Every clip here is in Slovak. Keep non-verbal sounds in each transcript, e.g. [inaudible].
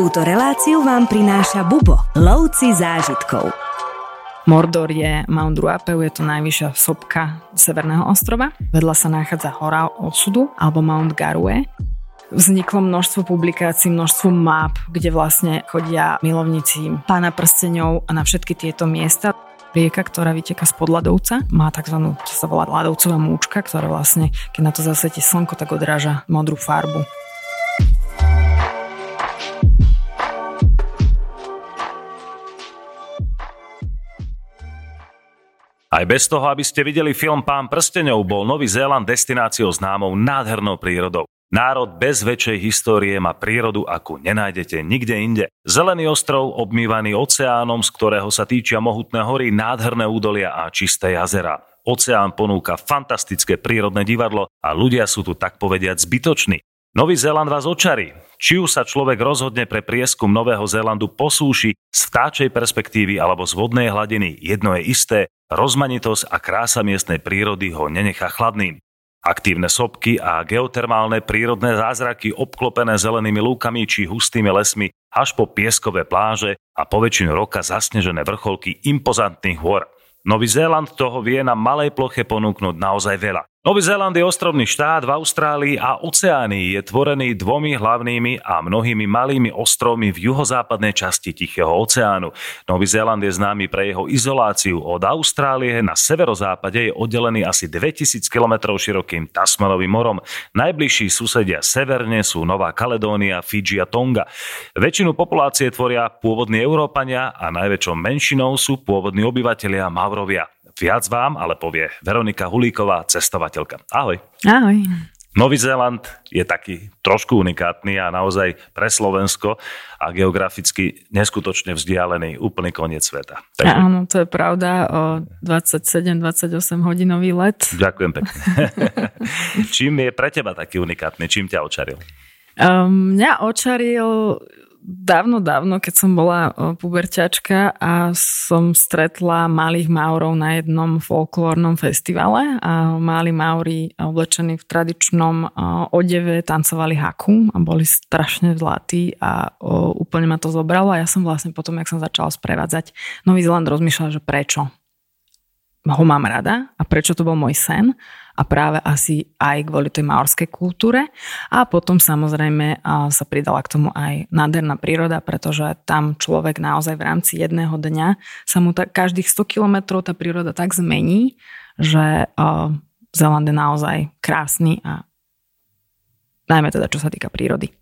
Túto reláciu vám prináša Bubo, lovci zážitkov. Mordor je Mount Ruapeu, je to najvyššia sopka Severného ostrova. Vedľa sa nachádza hora osudu alebo Mount Garue. Vzniklo množstvo publikácií, množstvo map, kde vlastne chodia milovníci pána prsteňov na všetky tieto miesta. Rieka, ktorá vyteka z podľadovca, má tzv. čo sa volá ľadovcová múčka, ktorá vlastne, keď na to zasvieti slnko, tak odráža modrú farbu. Aj bez toho, aby ste videli film Pán prsteňov, bol Nový Zéland destináciou známou nádhernou prírodou. Národ bez väčšej histórie má prírodu, akú nenájdete nikde inde. Zelený ostrov, obmývaný oceánom, z ktorého sa týčia mohutné hory, nádherné údolia a čisté jazera. Oceán ponúka fantastické prírodné divadlo a ľudia sú tu tak povediať zbytoční. Nový Zéland vás očarí. Či už sa človek rozhodne pre prieskum Nového Zélandu po súši, z vtáčej perspektívy alebo z vodnej hladiny, jedno je isté, Rozmanitosť a krása miestnej prírody ho nenechá chladným. Aktívne sopky a geotermálne prírodné zázraky obklopené zelenými lúkami či hustými lesmi až po pieskové pláže a po väčšinu roka zasnežené vrcholky impozantných hôr. Nový Zéland toho vie na malej ploche ponúknuť naozaj veľa. Nový Zéland je ostrovný štát v Austrálii a oceánii je tvorený dvomi hlavnými a mnohými malými ostrovmi v juhozápadnej časti Tichého oceánu. Nový Zéland je známy pre jeho izoláciu od Austrálie. Na severozápade je oddelený asi 2000 km širokým Tasmanovým morom. Najbližší susedia severne sú Nová Kaledónia, Fidži a Tonga. Väčšinu populácie tvoria pôvodní Európania a najväčšou menšinou sú pôvodní obyvatelia Maurovia. Viac vám ale povie Veronika Hulíková, cestovateľka. Ahoj. Ahoj. Nový Zéland je taký trošku unikátny a naozaj pre Slovensko a geograficky neskutočne vzdialený úplný koniec sveta. Takže... Áno, to je pravda, o 27-28 hodinový let. Ďakujem pekne. [laughs] čím je pre teba taký unikátny? Čím ťa očaril? Um, mňa očaril dávno, dávno, keď som bola puberťačka a som stretla malých Maurov na jednom folklórnom festivale a mali Mauri oblečení v tradičnom odeve tancovali haku a boli strašne zlatí a úplne ma to zobralo a ja som vlastne potom, jak som začala sprevádzať Nový Zeland, rozmýšľala, že prečo ho mám rada a prečo to bol môj sen a práve asi aj kvôli tej maorskej kultúre a potom samozrejme sa pridala k tomu aj nádherná príroda, pretože tam človek naozaj v rámci jedného dňa sa mu tak každých 100 kilometrov tá príroda tak zmení, že Zeland je naozaj krásny a najmä teda čo sa týka prírody.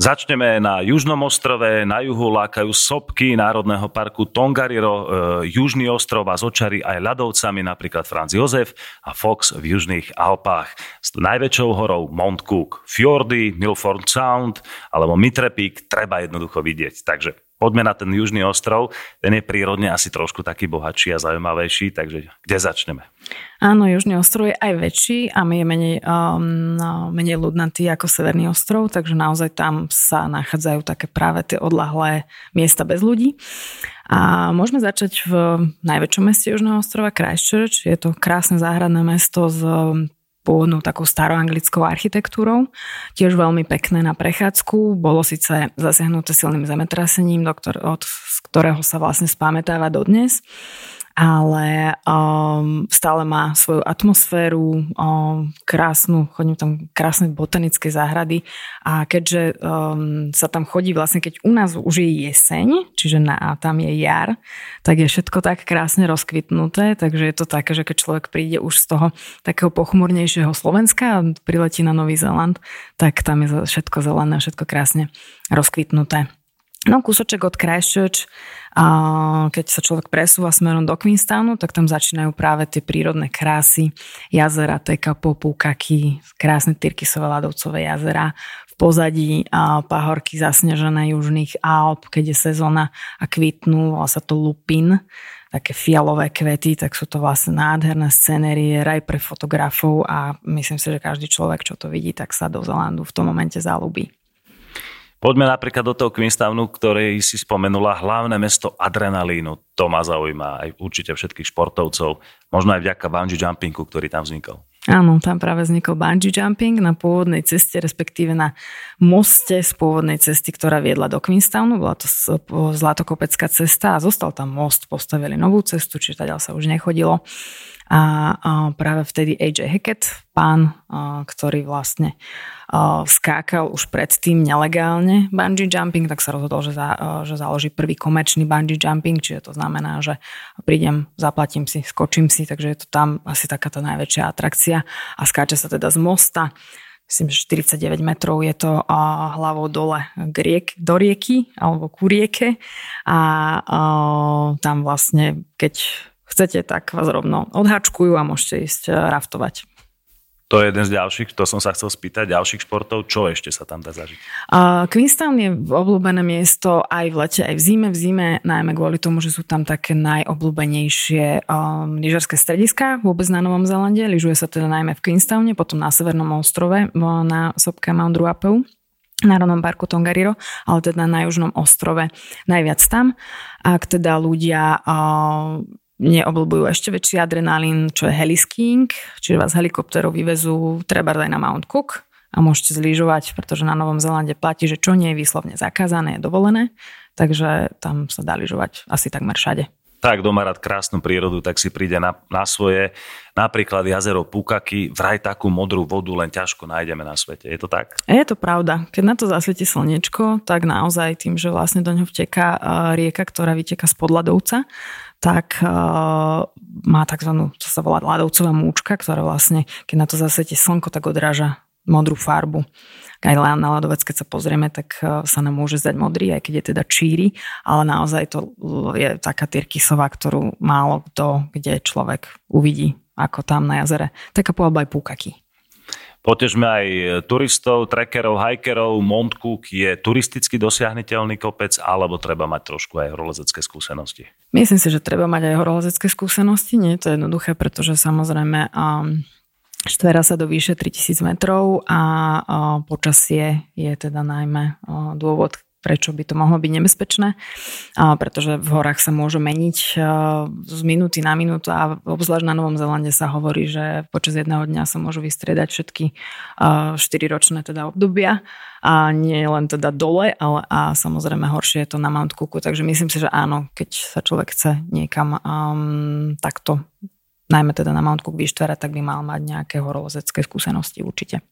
Začneme na Južnom ostrove, na juhu lákajú sopky Národného parku Tongariro, e, Južný ostrov a zočary aj ľadovcami, napríklad Franz Josef a Fox v Južných Alpách. S najväčšou horou Mount Cook, Fjordy, Milford Sound alebo Mitre Peak treba jednoducho vidieť. Takže poďme na ten Južný ostrov. Ten je prírodne asi trošku taký bohatší a zaujímavejší, takže kde začneme? Áno, Južný ostrov je aj väčší a je menej, um, no, menej ľudnatý ako Severný ostrov, takže naozaj tam sa nachádzajú také práve tie odlahlé miesta bez ľudí. A môžeme začať v najväčšom meste Južného ostrova Christchurch. Je to krásne záhradné mesto s pôvodnou takou staroanglickou architektúrou. Tiež veľmi pekné na prechádzku. Bolo síce zasiahnuté silným zemetrasením, do ktor- od ktorého sa vlastne spamätáva dodnes ale um, stále má svoju atmosféru, um, krásnu, chodím tam krásne botanické záhrady a keďže um, sa tam chodí vlastne, keď u nás už je jeseň, čiže na, a tam je jar, tak je všetko tak krásne rozkvitnuté, takže je to také, že keď človek príde už z toho takého pochmurnejšieho Slovenska a priletí na Nový Zeland, tak tam je všetko zelené, všetko krásne rozkvitnuté. No kúsoček od a keď sa človek presúva smerom do Queenstownu, tak tam začínajú práve tie prírodné krásy, jazera, teka, popúkaky, krásne Tyrkisové ľadovcové jazera, v pozadí a pahorky zasnežené južných Alp, keď je sezóna a kvitnú, volá sa to lupin, také fialové kvety, tak sú to vlastne nádherné scenérie, raj pre fotografov a myslím si, že každý človek, čo to vidí, tak sa do Zelandu v tom momente zalúbi. Poďme napríklad do toho Queenstownu, ktorý si spomenula, hlavné mesto adrenalínu. To ma zaujíma aj určite všetkých športovcov, možno aj vďaka bungee jumpingu, ktorý tam vznikol. Áno, tam práve vznikol bungee jumping na pôvodnej ceste, respektíve na moste z pôvodnej cesty, ktorá viedla do Queenstownu. Bola to zlatokopecká cesta a zostal tam most, postavili novú cestu, čiže teda sa už nechodilo. A, práve vtedy AJ Hackett, pán, ktorý vlastne skákal už predtým nelegálne bungee jumping, tak sa rozhodol, že, za, že založí prvý komerčný bungee jumping, čiže to znamená, že prídem, zaplatím si, skočím si, takže je to tam asi taká tá najväčšia atrakcia a skáče sa teda z mosta. Myslím, že 49 metrov je to a hlavou dole k riek, do rieky alebo ku rieke. A, a tam vlastne, keď chcete, tak vás rovno odhačkujú a môžete ísť eh, raftovať. To je jeden z ďalších, to som sa chcel spýtať, ďalších športov, čo ešte sa tam dá zažiť? Uh, Queenstown je obľúbené miesto aj v lete, aj v zime. V zime najmä kvôli tomu, že sú tam také najobľúbenejšie um, lyžerské strediska vôbec na Novom Zelande. Lyžuje sa teda najmä v Queenstowne, potom na Severnom ostrove na sopke Mount Ruapeu. Národnom parku Tongariro, ale teda na južnom ostrove najviac tam. Ak teda ľudia uh, neobľúbujú ešte väčší adrenalín, čo je heliskiing, čiže vás helikopterov vyvezú treba aj na Mount Cook a môžete zlížovať, pretože na Novom Zelande platí, že čo nie je výslovne zakázané, je dovolené, takže tam sa dá lyžovať asi takmer všade. Tak, kto má rád krásnu prírodu, tak si príde na, na svoje. Napríklad jazero Pukaky, vraj takú modrú vodu len ťažko nájdeme na svete. Je to tak? Je to pravda. Keď na to zasvieti slnečko, tak naozaj tým, že vlastne do ňoho vteká rieka, ktorá vyteka z podľadovca, tak uh, má tzv. čo sa volá ľadovcová múčka, ktorá vlastne, keď na to zasvieti slnko, tak odráža modrú farbu. Aj na ľadovec, keď sa pozrieme, tak uh, sa nám môže zdať modrý, aj keď je teda číri, ale naozaj to je taká tyrkysová, ktorú málo kto, kde človek uvidí, ako tam na jazere. Taká alebo aj púkaky. Potežme aj turistov, trekerov, hikerov. Mount Cook je turisticky dosiahniteľný kopec, alebo treba mať trošku aj horolezecké skúsenosti? Myslím si, že treba mať aj horolezecké skúsenosti. Nie je to jednoduché, pretože samozrejme um, štvera sa do výše 3000 metrov a uh, počasie je teda najmä uh, dôvod, prečo by to mohlo byť nebezpečné, pretože v horách sa môže meniť z minúty na minútu a obzvlášť na Novom Zelande sa hovorí, že počas jedného dňa sa môžu vystriedať všetky 4-ročné teda obdobia. A nie len teda dole, ale a samozrejme horšie je to na Mount Cooku, takže myslím si, že áno, keď sa človek chce niekam um, takto najmä teda na Mount Cook vyštvera, tak by mal mať nejaké horolezecké skúsenosti určite.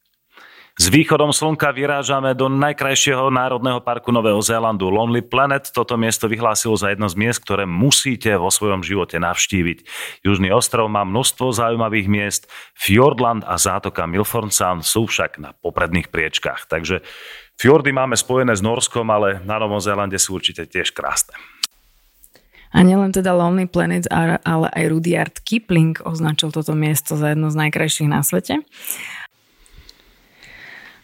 S východom slnka vyrážame do najkrajšieho národného parku Nového Zélandu Lonely Planet. Toto miesto vyhlásilo za jedno z miest, ktoré musíte vo svojom živote navštíviť. Južný ostrov má množstvo zaujímavých miest, Fjordland a zátoka Milford Sound sú však na popredných priečkách. Takže fjordy máme spojené s Norskom, ale na Novom Zélande sú určite tiež krásne. A nielen teda Lonely Planet, ale aj Rudyard Kipling označil toto miesto za jedno z najkrajších na svete.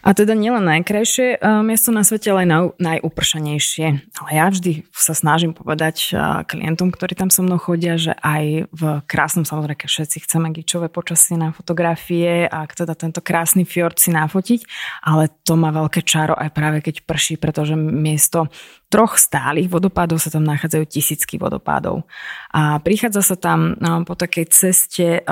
A teda nielen najkrajšie uh, miesto na svete, ale aj naj, najupršanejšie. Ale ja vždy sa snažím povedať uh, klientom, ktorí tam so mnou chodia, že aj v krásnom, samozrejme, všetci chceme gičové počasie na fotografie a teda tento krásny fjord si nafotiť, ale to má veľké čaro aj práve keď prší, pretože miesto troch stálych vodopádov sa tam nachádzajú tisícky vodopádov. A prichádza sa tam no, po takej ceste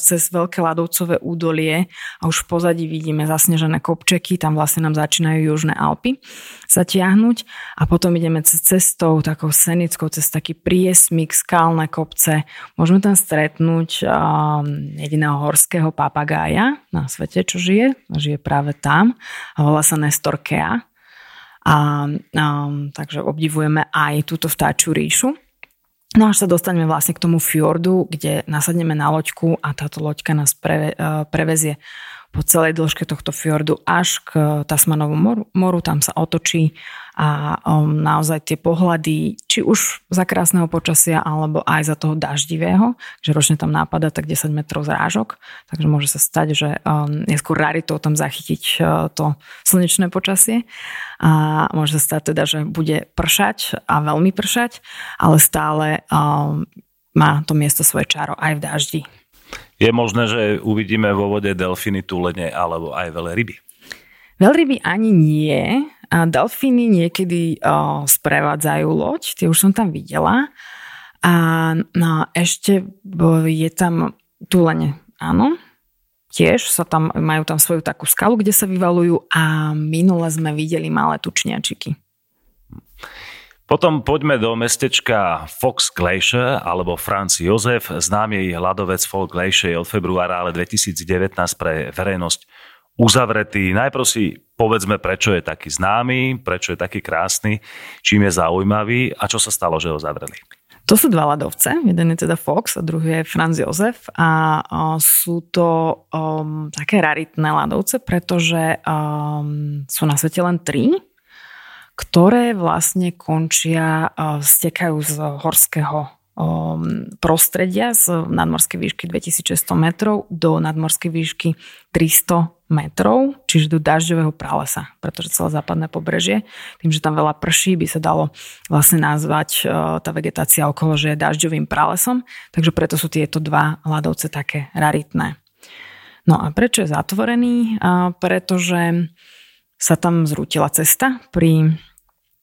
cez veľké ľadovcové údolie a už v pozadí vidíme zasnežené kopčeky, tam vlastne nám začínajú južné Alpy sa tiahnuť a potom ideme cez cestou, takou senickou, cez taký priesmik, skalné kopce. Môžeme tam stretnúť jediného horského papagája na svete, čo žije. Žije práve tam a volá sa Nestor a, a, takže obdivujeme aj túto vtáčiu ríšu. No až sa dostaneme vlastne k tomu fjordu, kde nasadneme na loďku a táto loďka nás preve, e, prevezie po celej dĺžke tohto fjordu až k Tasmanovu moru, moru tam sa otočí a um, naozaj tie pohľady, či už za krásneho počasia, alebo aj za toho daždivého, že ročne tam nápada tak 10 metrov zrážok, takže môže sa stať, že um, je skôr raritou tam zachytiť uh, to slnečné počasie a môže sa stať teda, že bude pršať a veľmi pršať, ale stále um, má to miesto svoje čaro aj v daždi. Je možné, že uvidíme vo vode delfiny, tulene alebo aj veľa ryby. Veľryby ani nie. A delfíny niekedy o, sprevádzajú loď, tie už som tam videla. A no, ešte je tam tulene, áno. tiež sa tam, majú tam svoju takú skalu, kde sa vyvalujú a minule sme videli malé tučniačiky. Potom poďme do mestečka Fox Glacier alebo Franz Josef. Známy ľadovec Fox Glacier je od februára ale 2019 pre verejnosť uzavretý. Najprv si povedzme, prečo je taký známy, prečo je taký krásny, čím je zaujímavý a čo sa stalo, že ho zavreli. To sú dva ľadovce, jeden je teda Fox a druhý je Franz Josef a uh, sú to um, také raritné ľadovce, pretože um, sú na svete len tri, ktoré vlastne končia, uh, stekajú z horského um, prostredia z nadmorskej výšky 2600 metrov do nadmorskej výšky 300 metrov, čiže do dažďového pralesa, pretože celé západné pobrežie, tým, že tam veľa prší, by sa dalo vlastne nazvať uh, tá vegetácia okolo, že je dažďovým pralesom, takže preto sú tieto dva ľadovce také raritné. No a prečo je zatvorený? Pretože sa tam zrútila cesta pri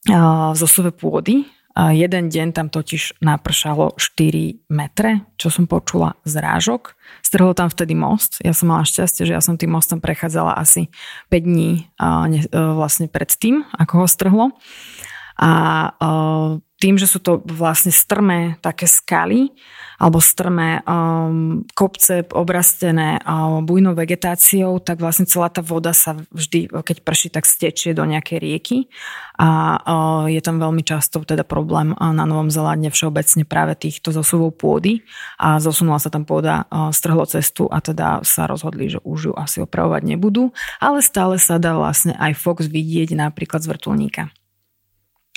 uh, zosuve pôdy Jeden deň tam totiž napršalo 4 metre, čo som počula zrážok. Strhlo tam vtedy most. Ja som mala šťastie, že ja som tým mostom prechádzala asi 5 dní vlastne pred tým, ako ho strhlo. A tým, že sú to vlastne strmé také skaly alebo strmé um, kopce obrastené um, bujnou vegetáciou, tak vlastne celá tá voda sa vždy, keď prší, tak stečie do nejakej rieky. A uh, je tam veľmi často teda problém uh, na Novom Zelande všeobecne práve týchto zosuvov pôdy. A zosunula sa tam pôda, uh, strhlo cestu a teda sa rozhodli, že už ju asi opravovať nebudú, ale stále sa dá vlastne aj Fox vidieť napríklad z vrtulníka.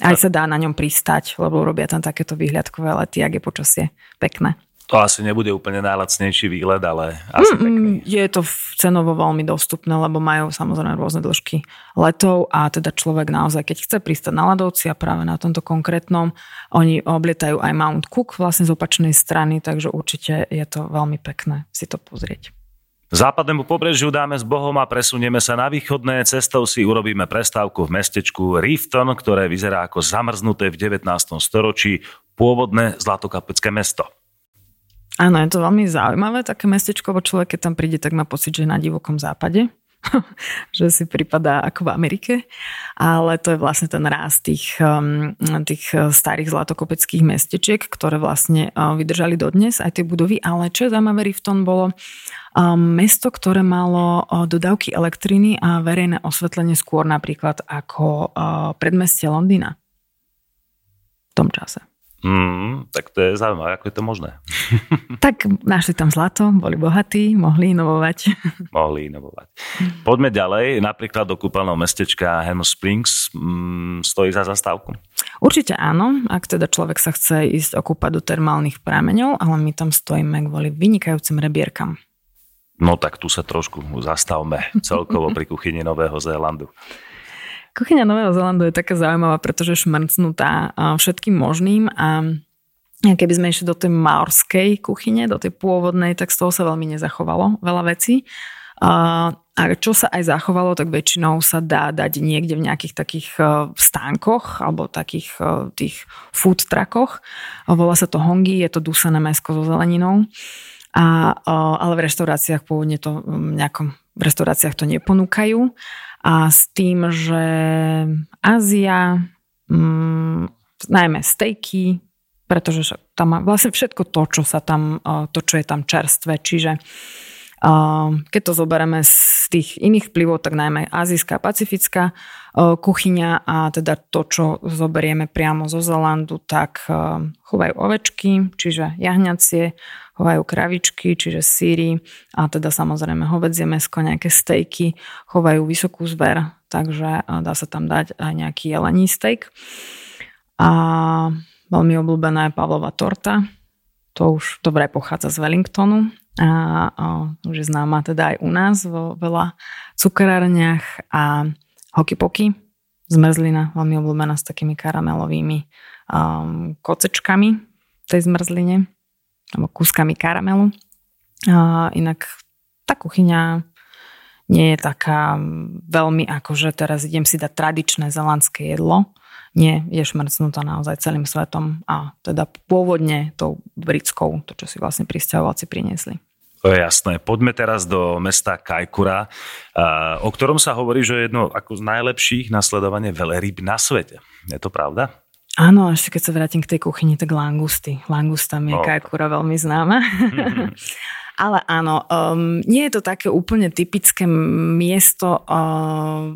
Aj sa dá na ňom pristať, lebo robia tam takéto výhľadkové lety, ak je počasie pekné. To asi nebude úplne najlacnejší výlet, ale asi mm, pekný. Je to cenovo veľmi dostupné, lebo majú samozrejme rôzne dĺžky letov a teda človek naozaj, keď chce pristať na ľadovci a práve na tomto konkrétnom, oni oblietajú aj Mount Cook vlastne z opačnej strany, takže určite je to veľmi pekné si to pozrieť. Západnému pobrežiu dáme s Bohom a presunieme sa na východné. Cestou si urobíme prestávku v mestečku Rifton, ktoré vyzerá ako zamrznuté v 19. storočí pôvodné zlatokapecké mesto. Áno, je to veľmi zaujímavé také mestečko, bo človek, keď tam príde, tak má pocit, že je na divokom západe. [laughs] že si pripadá ako v Amerike, ale to je vlastne ten ráz tých, um, tých uh, starých zlatokopeckých mestečiek, ktoré vlastne uh, vydržali dodnes, aj tie budovy, ale čo je zaujímavé tom bolo um, mesto, ktoré malo uh, dodávky elektriny a verejné osvetlenie skôr napríklad ako predmestie Londýna. V tom čase. Mm, tak to je zaujímavé, ako je to možné. [laughs] tak našli tam zlato, boli bohatí, mohli inovovať. [laughs] mohli inovovať. Poďme ďalej, napríklad do kúpeľného mestečka Ham Springs mm, stojí za zastávku. Určite áno, ak teda človek sa chce ísť okúpať do termálnych prámeňov, ale my tam stojíme kvôli vynikajúcim rebierkam. No tak tu sa trošku zastavme celkovo pri kuchyni Nového Zélandu. Kuchyňa Nového Zelandu je taká zaujímavá, pretože je šmrcnutá všetkým možným a keby sme išli do tej maorskej kuchyne, do tej pôvodnej, tak z toho sa veľmi nezachovalo veľa vecí. A čo sa aj zachovalo, tak väčšinou sa dá dať niekde v nejakých takých stánkoch alebo takých tých food truckoch. Volá sa to hongi, je to dusené mesko so zeleninou. A, ale v reštauráciách pôvodne to nejakom v reštauráciách to neponúkajú a s tým, že Ázia, mm, najmä stejky, pretože tam má vlastne všetko to, čo sa tam, to, čo je tam čerstvé, čiže keď to zoberieme z tých iných vplyvov, tak najmä azijská, pacifická kuchyňa a teda to, čo zoberieme priamo zo Zelandu, tak chovajú ovečky, čiže jahňacie, chovajú kravičky, čiže síry a teda samozrejme hovedzie mesko, nejaké stejky, chovajú vysokú zver, takže dá sa tam dať aj nejaký jelení steak. A veľmi obľúbená je Pavlova torta, to už dobre pochádza z Wellingtonu, a, a už je známa teda aj u nás vo veľa cukrárniach a hokypoky, zmrzlina, veľmi obľúbená s takými karamelovými um, kocečkami tej zmrzline alebo kúskami karamelu. A inak tá kuchyňa nie je taká veľmi ako, že teraz idem si dať tradičné zelandské jedlo. Nie, je šmrcnutá naozaj celým svetom a teda pôvodne tou britskou, to čo si vlastne pristahovalci priniesli. To jasné. Poďme teraz do mesta Kajkura, o ktorom sa hovorí, že je jedno ako z najlepších nasledovanie veľryb na svete. Je to pravda? Áno, ešte keď sa vrátim k tej kuchyni, tak langusty. Langusta mi je no. Kajkura veľmi známa. [laughs] Ale áno, um, nie je to také úplne typické miesto uh,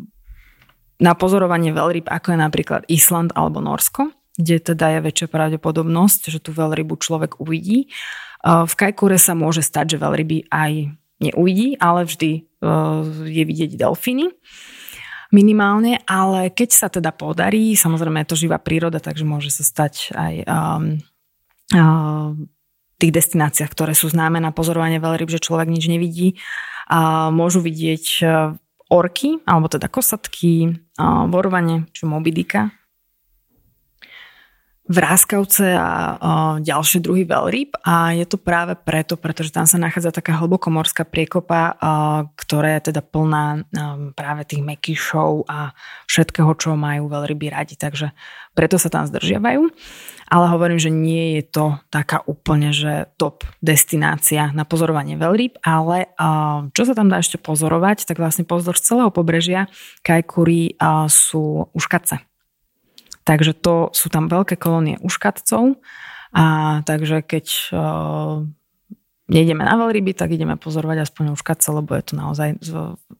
na pozorovanie veľryb, ako je napríklad Island alebo Norsko, kde teda je väčšia pravdepodobnosť, že tú veľrybu človek uvidí. V Kajkure sa môže stať, že veľryby aj neuvidí, ale vždy e, je vidieť delfíny minimálne, ale keď sa teda podarí, samozrejme je to živá príroda, takže môže sa stať aj um, uh, tých destináciách, ktoré sú známe na pozorovanie veľryb, že človek nič nevidí. A môžu vidieť e, orky, alebo teda kosatky, uh, vorovanie, či mobidika, vráskavce a o, ďalšie druhy veľryb a je to práve preto, pretože tam sa nachádza taká hlbokomorská priekopa, o, ktorá je teda plná o, práve tých mekyšov a všetkého, čo majú veľryby radi, takže preto sa tam zdržiavajú. Ale hovorím, že nie je to taká úplne, že top destinácia na pozorovanie veľryb, ale o, čo sa tam dá ešte pozorovať, tak vlastne pozdĺž celého pobrežia Kajkuri sú uškace Takže to sú tam veľké kolónie uškatcov a takže keď uh, nejdeme na veľryby, tak ideme pozorovať aspoň uškatce, lebo je to naozaj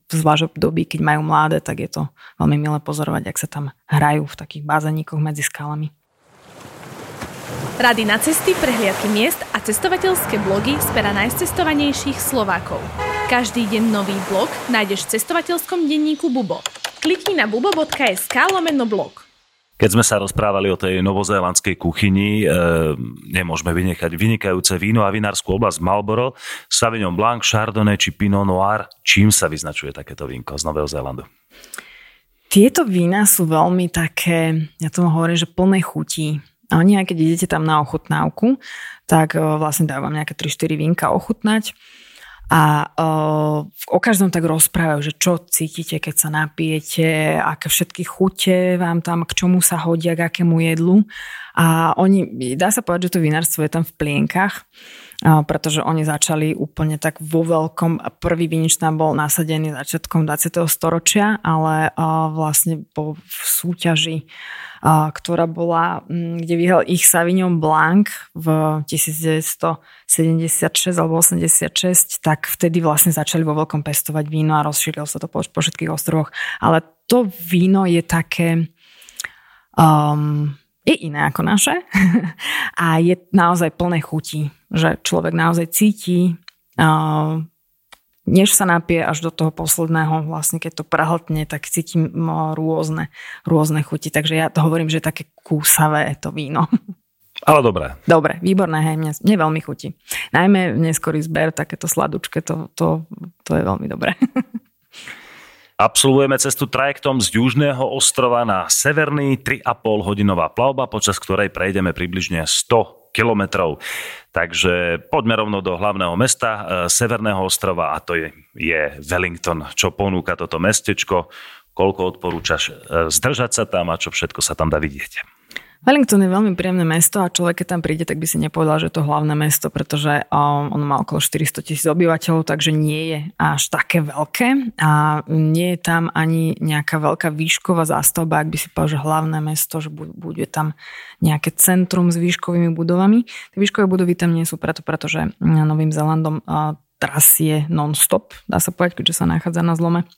zvlášť doby, keď majú mláde, tak je to veľmi milé pozorovať, ak sa tam hrajú v takých bázaníkoch medzi skalami. Rady na cesty, prehliadky miest a cestovateľské blogy z pera najcestovanejších Slovákov. Každý deň nový blog nájdeš v cestovateľskom denníku Bubo. Klikni na bubo.sk lomeno blog. Keď sme sa rozprávali o tej novozélandskej kuchyni, e, nemôžeme vynechať vynikajúce víno a vinárskú oblasť Marlboro, Sauvignon Blanc, Chardonnay či Pinot Noir. Čím sa vyznačuje takéto vínko z Nového Zélandu? Tieto vína sú veľmi také, ja tomu hovorím, že plné chutí. A oni, aj keď idete tam na ochutnávku, tak e, vlastne dávam nejaké 3-4 vínka ochutnať a uh, o každom tak rozprávajú, že čo cítite, keď sa napijete, aké všetky chute vám tam, k čomu sa hodia, k akému jedlu. A oni, dá sa povedať, že to vinárstvo je tam v plienkach, pretože oni začali úplne tak vo veľkom. Prvý vinič tam bol nasadený začiatkom 20. storočia, ale vlastne po súťaži ktorá bola, kde vyhral ich Savignon Blanc v 1976 alebo 86, tak vtedy vlastne začali vo veľkom pestovať víno a rozšírilo sa to po, po všetkých ostrovoch. Ale to víno je také... Um, je iné ako naše [laughs] a je naozaj plné chutí, že človek naozaj cíti než sa napije až do toho posledného, vlastne keď to prehltne, tak cítim rôzne, rôzne chuti. Takže ja to hovorím, že je také kúsavé to víno. Ale dobré. Dobre, výborné, hej, mne, mne veľmi chutí. Najmä neskorý zber, takéto sladučké, to, to, to je veľmi dobré. [laughs] Absolvujeme cestu trajektom z južného ostrova na severný 3,5 hodinová plavba, počas ktorej prejdeme približne 100 kilometrov. Takže poďme rovno do hlavného mesta e, Severného ostrova a to je, je Wellington, čo ponúka toto mestečko, koľko odporúčaš e, zdržať sa tam a čo všetko sa tam dá vidieť. Wellington je veľmi príjemné mesto a človek, keď tam príde, tak by si nepovedal, že je to hlavné mesto, pretože um, ono má okolo 400 tisíc obyvateľov, takže nie je až také veľké a nie je tam ani nejaká veľká výšková zástavba, ak by si povedal, že hlavné mesto, že bude tam nejaké centrum s výškovými budovami. Tie výškové budovy tam nie sú preto, pretože Novým Zelandom uh, trasie non-stop, dá sa povedať, keďže sa nachádza na zlome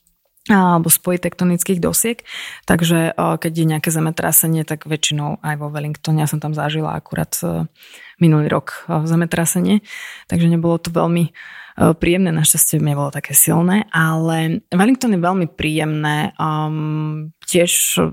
alebo spoj tektonických dosiek. Takže keď je nejaké zemetrasenie, tak väčšinou aj vo Wellingtone, ja som tam zažila akurát e, minulý rok zemetrasenie, takže nebolo to veľmi príjemné, našťastie nebolo také silné, ale Wellington je veľmi príjemné, um, tiež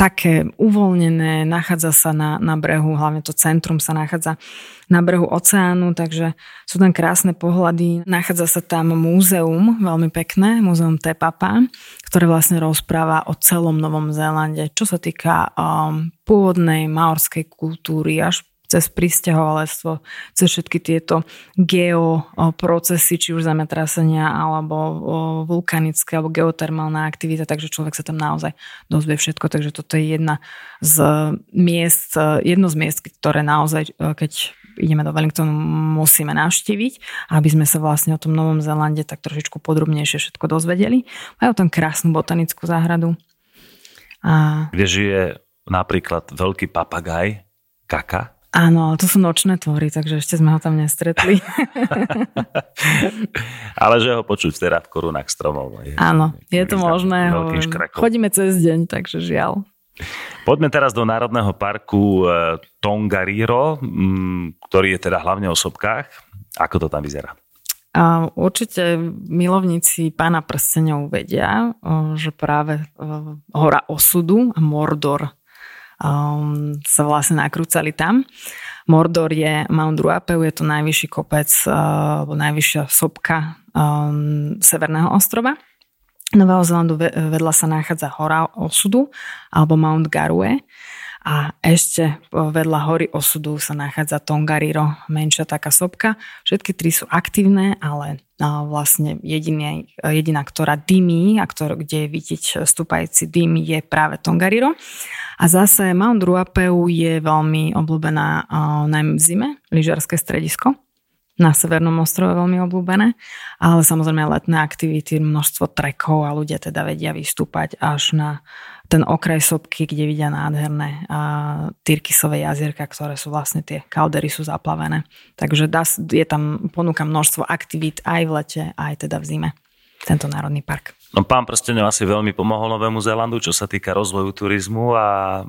také uvoľnené, nachádza sa na, na brehu, hlavne to centrum sa nachádza na brehu oceánu, takže sú tam krásne pohľady. Nachádza sa tam múzeum, veľmi pekné, múzeum Tepapa, ktoré vlastne rozpráva o celom Novom Zélande, čo sa týka um, pôvodnej maorskej kultúry až cez pristahovalectvo, cez všetky tieto geoprocesy, či už zemetrasenia, alebo vulkanické, alebo geotermálna aktivita, takže človek sa tam naozaj dozvie všetko, takže toto je jedna z miest, jedno z miest, ktoré naozaj, keď ideme do Wellingtonu, musíme navštíviť, aby sme sa vlastne o tom Novom Zelande tak trošičku podrobnejšie všetko dozvedeli. Majú tam krásnu botanickú záhradu. A... Kde žije napríklad veľký papagaj, kaka. Áno, ale to sú nočné tvory, takže ešte sme ho tam nestretli. [laughs] ale že ho počuť teda v korunách stromov. Je, Áno, je to možné. Chodíme cez deň, takže žiaľ. Poďme teraz do Národného parku e, Tongariro, ktorý je teda hlavne o sopkách. Ako to tam vyzerá? A určite milovníci pána prsteňov vedia, že práve hora osudu a Mordor um, sa vlastne nakrúcali tam. Mordor je Mount Ruapeu, je to najvyšší kopec uh, najvyššia sopka um, Severného ostrova. Nového Zelandu vedľa sa nachádza hora osudu alebo Mount Garue a ešte vedľa hory osudu sa nachádza Tongariro, menšia taká sopka. Všetky tri sú aktívne, ale vlastne jediná, jediná ktorá dymí a ktor, kde je vidieť stúpajúci dym je práve Tongariro. A zase Mount Ruapeu je veľmi obľúbená najmä v zime, lyžiarske stredisko na Severnom ostrove veľmi obľúbené, ale samozrejme letné aktivity, množstvo trekov a ľudia teda vedia vystúpať až na ten okraj sopky, kde vidia nádherné a Tyrkisové jazierka, ktoré sú vlastne tie kaldery sú zaplavené. Takže dá, je tam ponúka množstvo aktivít aj v lete, aj teda v zime tento národný park. No pán Prstenov asi veľmi pomohol Novému Zélandu, čo sa týka rozvoju turizmu a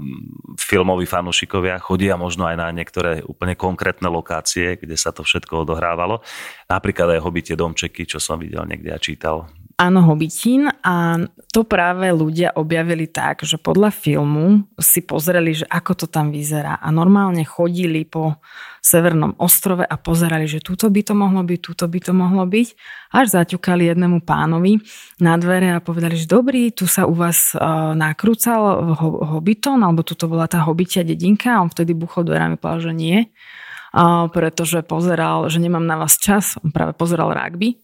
filmoví fanúšikovia chodia možno aj na niektoré úplne konkrétne lokácie, kde sa to všetko odohrávalo. Napríklad aj Hobite domčeky, čo som videl niekde a čítal Áno, Hobitín a to práve ľudia objavili tak, že podľa filmu si pozreli, že ako to tam vyzerá. A normálne chodili po Severnom ostrove a pozerali, že túto by to mohlo byť, túto by to mohlo byť, až zaťukali jednému pánovi na dvere a povedali, že dobrý, tu sa u vás uh, nakrúcal Hobbiton, alebo tuto bola tá Hobbitia dedinka. A on vtedy buchol dverami povedal, že nie, uh, pretože pozeral, že nemám na vás čas, on práve pozeral rugby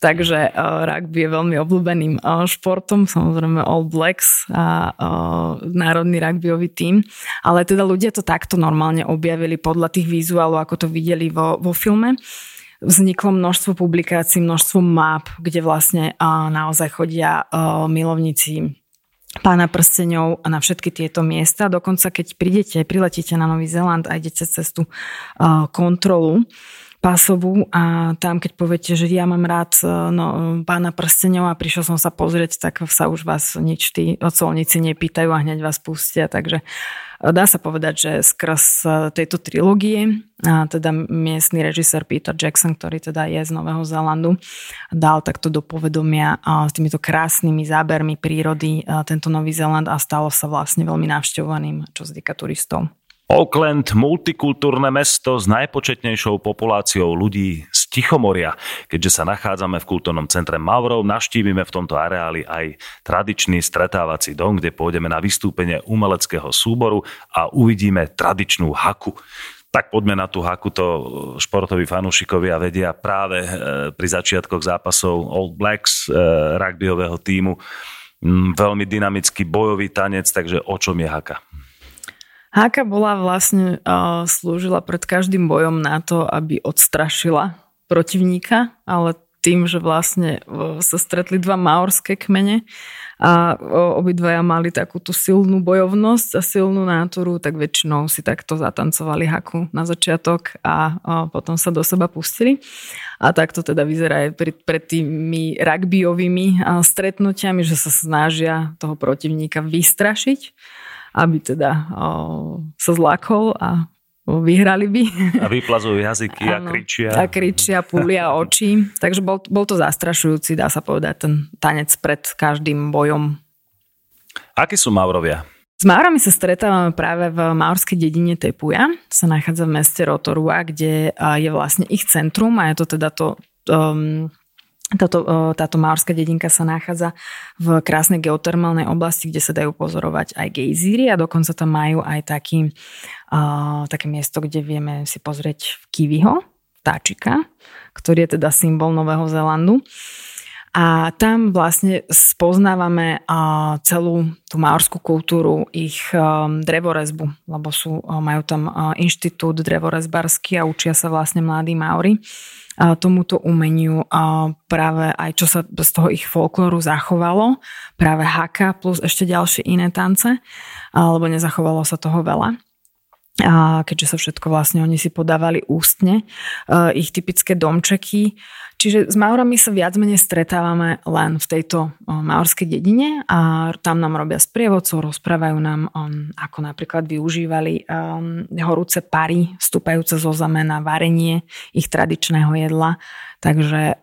Takže uh, rugby je veľmi obľúbeným uh, športom, samozrejme All Blacks a uh, národný rugbyový tím, ale teda ľudia to takto normálne objavili podľa tých vizuálov, ako to videli vo, vo filme vzniklo množstvo publikácií, množstvo map, kde vlastne uh, naozaj chodia uh, milovníci pána prsteňov na všetky tieto miesta. Dokonca keď prídete, priletíte na Nový Zeland a idete cez tú uh, kontrolu, pásovú a tam, keď poviete, že ja mám rád e, no, pána prstenov a prišiel som sa pozrieť, tak sa už vás nič tí ocolníci nepýtajú a hneď vás pustia, takže e, dá sa povedať, že skrz e, tejto trilógie, a teda miestny režisér Peter Jackson, ktorý teda je z Nového Zélandu, dal takto do povedomia s týmito krásnymi zábermi prírody tento Nový Zéland a stalo sa vlastne veľmi navštevovaným, čo sa týka turistov. Auckland, multikultúrne mesto s najpočetnejšou populáciou ľudí z Tichomoria. Keďže sa nachádzame v kultúrnom centre Mavrov, naštívime v tomto areáli aj tradičný stretávací dom, kde pôjdeme na vystúpenie umeleckého súboru a uvidíme tradičnú haku. Tak poďme na tú haku, to športoví fanúšikovia vedia práve e, pri začiatkoch zápasov Old Blacks, e, rugbyového týmu. Mm, veľmi dynamický bojový tanec, takže o čom je haka? Háka bola vlastne, uh, slúžila pred každým bojom na to, aby odstrašila protivníka, ale tým, že vlastne sa stretli dva maorské kmene a obidvaja mali takú tú silnú bojovnosť a silnú náturu, tak väčšinou si takto zatancovali haku na začiatok a potom sa do seba pustili. A takto teda vyzerá aj pred, pred tými rugbyovými stretnutiami, že sa snažia toho protivníka vystrašiť aby teda o, sa zlakol a vyhrali by. A vyplazujú jazyky a kričia. A kričia, púlia oči. Takže bol, bol to zastrašujúci, dá sa povedať, ten tanec pred každým bojom. Akí sú Maurovia? S Maurami sa stretávame práve v maurskej dedine Tepuja, sa nachádza v meste Rotorua, kde je vlastne ich centrum a je to teda to um, táto, táto Máorská dedinka sa nachádza v krásnej geotermálnej oblasti, kde sa dajú pozorovať aj gejzíry a dokonca tam majú aj taký, uh, také miesto, kde vieme si pozrieť Kiwiho, vtáčika, ktorý je teda symbol Nového Zélandu. A tam vlastne spoznávame celú tú maorskú kultúru, ich drevorezbu, lebo sú, majú tam inštitút drevorezbarský a učia sa vlastne mladí Maori tomuto umeniu práve aj čo sa z toho ich folklóru zachovalo, práve haka plus ešte ďalšie iné tance, lebo nezachovalo sa toho veľa a keďže sa všetko vlastne oni si podávali ústne, ich typické domčeky. Čiže s Maurami sa viac menej stretávame len v tejto maorskej dedine a tam nám robia sprievodcov, rozprávajú nám, um, ako napríklad využívali horúce pary, vstúpajúce zo zame na varenie ich tradičného jedla. Takže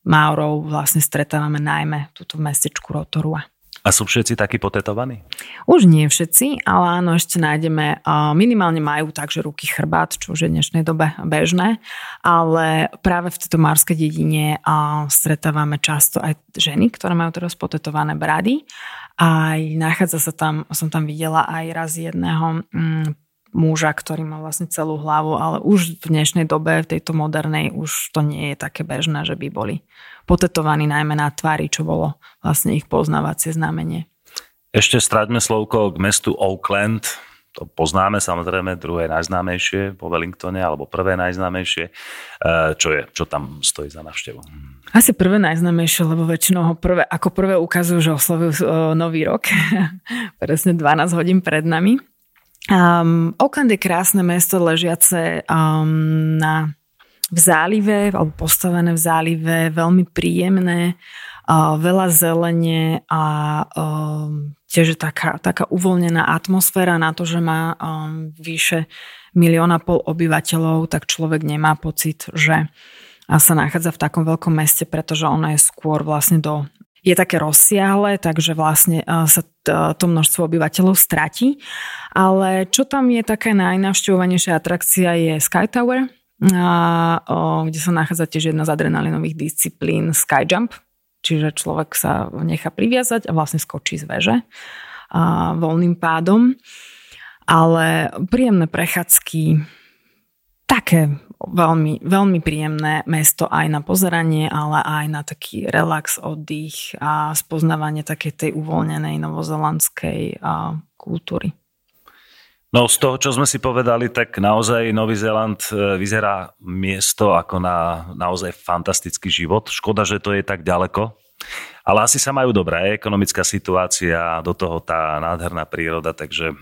Maurov vlastne stretávame najmä túto v mestečku Rotorua. A sú všetci takí potetovaní? Už nie všetci, ale áno, ešte nájdeme, minimálne majú takže ruky chrbát, čo už je v dnešnej dobe bežné, ale práve v tejto marskej dedine stretávame často aj ženy, ktoré majú teraz potetované brady. Aj nachádza sa tam, som tam videla aj raz jedného mm, muža, ktorý má vlastne celú hlavu, ale už v dnešnej dobe, v tejto modernej, už to nie je také bežné, že by boli potetovaní najmä na tvári, čo bolo vlastne ich poznávacie znamenie. Ešte stráťme slovko k mestu Oakland. To poznáme samozrejme, druhé najznámejšie po Wellingtone, alebo prvé najznámejšie. E, čo je, čo tam stojí za návštevu? Asi prvé najznámejšie, lebo väčšinou ho prvé, ako prvé ukazujú, že oslovujú e, nový rok. [laughs] Presne 12 hodín pred nami. Um, Oakland je krásne mesto ležiace um, na v zálive, alebo postavené v zálive, veľmi príjemné, a veľa zelene a um, tiež je taká, taká uvoľnená atmosféra na to, že má um, vyše milióna pol obyvateľov, tak človek nemá pocit, že sa nachádza v takom veľkom meste, pretože ono je skôr vlastne do je také rozsiahle, takže vlastne sa to množstvo obyvateľov stratí. Ale čo tam je taká najnavštevovanejšia atrakcia je Sky Tower, kde sa nachádza tiež jedna z adrenalinových disciplín skyjump, čiže človek sa nechá priviazať a vlastne skočí z veže voľným pádom. Ale príjemné prechádzky, také veľmi, veľmi príjemné mesto aj na pozeranie, ale aj na taký relax, oddych a spoznávanie takej tej uvoľnenej novozelandskej kultúry. No z toho, čo sme si povedali, tak naozaj Nový Zéland e, vyzerá miesto ako na naozaj fantastický život. Škoda, že to je tak ďaleko. Ale asi sa majú dobré, ekonomická situácia, do toho tá nádherná príroda, takže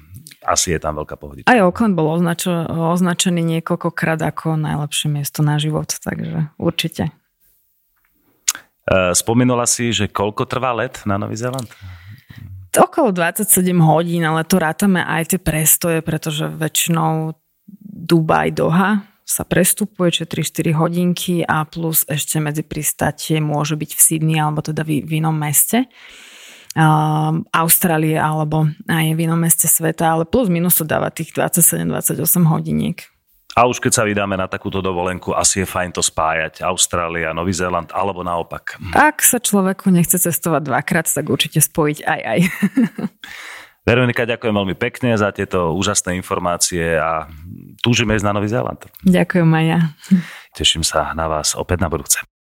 asi je tam veľká pohodička. Aj Oakland bol označo, označený niekoľkokrát ako najlepšie miesto na život, takže určite. E, spomínala si, že koľko trvá let na Nový Zéland? okolo 27 hodín, ale to rátame aj tie prestoje, pretože väčšinou Dubaj, Doha sa prestupuje, čiže 3-4 hodinky a plus ešte medzi pristátie môže byť v Sydney alebo teda v, v inom meste. Uh, Austrálie alebo aj v inom meste sveta, ale plus minus to dáva tých 27-28 hodiniek. A už keď sa vydáme na takúto dovolenku, asi je fajn to spájať Austrália, Nový Zéland alebo naopak. Ak sa človeku nechce cestovať dvakrát, tak určite spojiť aj aj. [laughs] Veronika, ďakujem veľmi pekne za tieto úžasné informácie a túžime ísť na Nový Zéland. Ďakujem aj ja. Teším sa na vás opäť na budúce.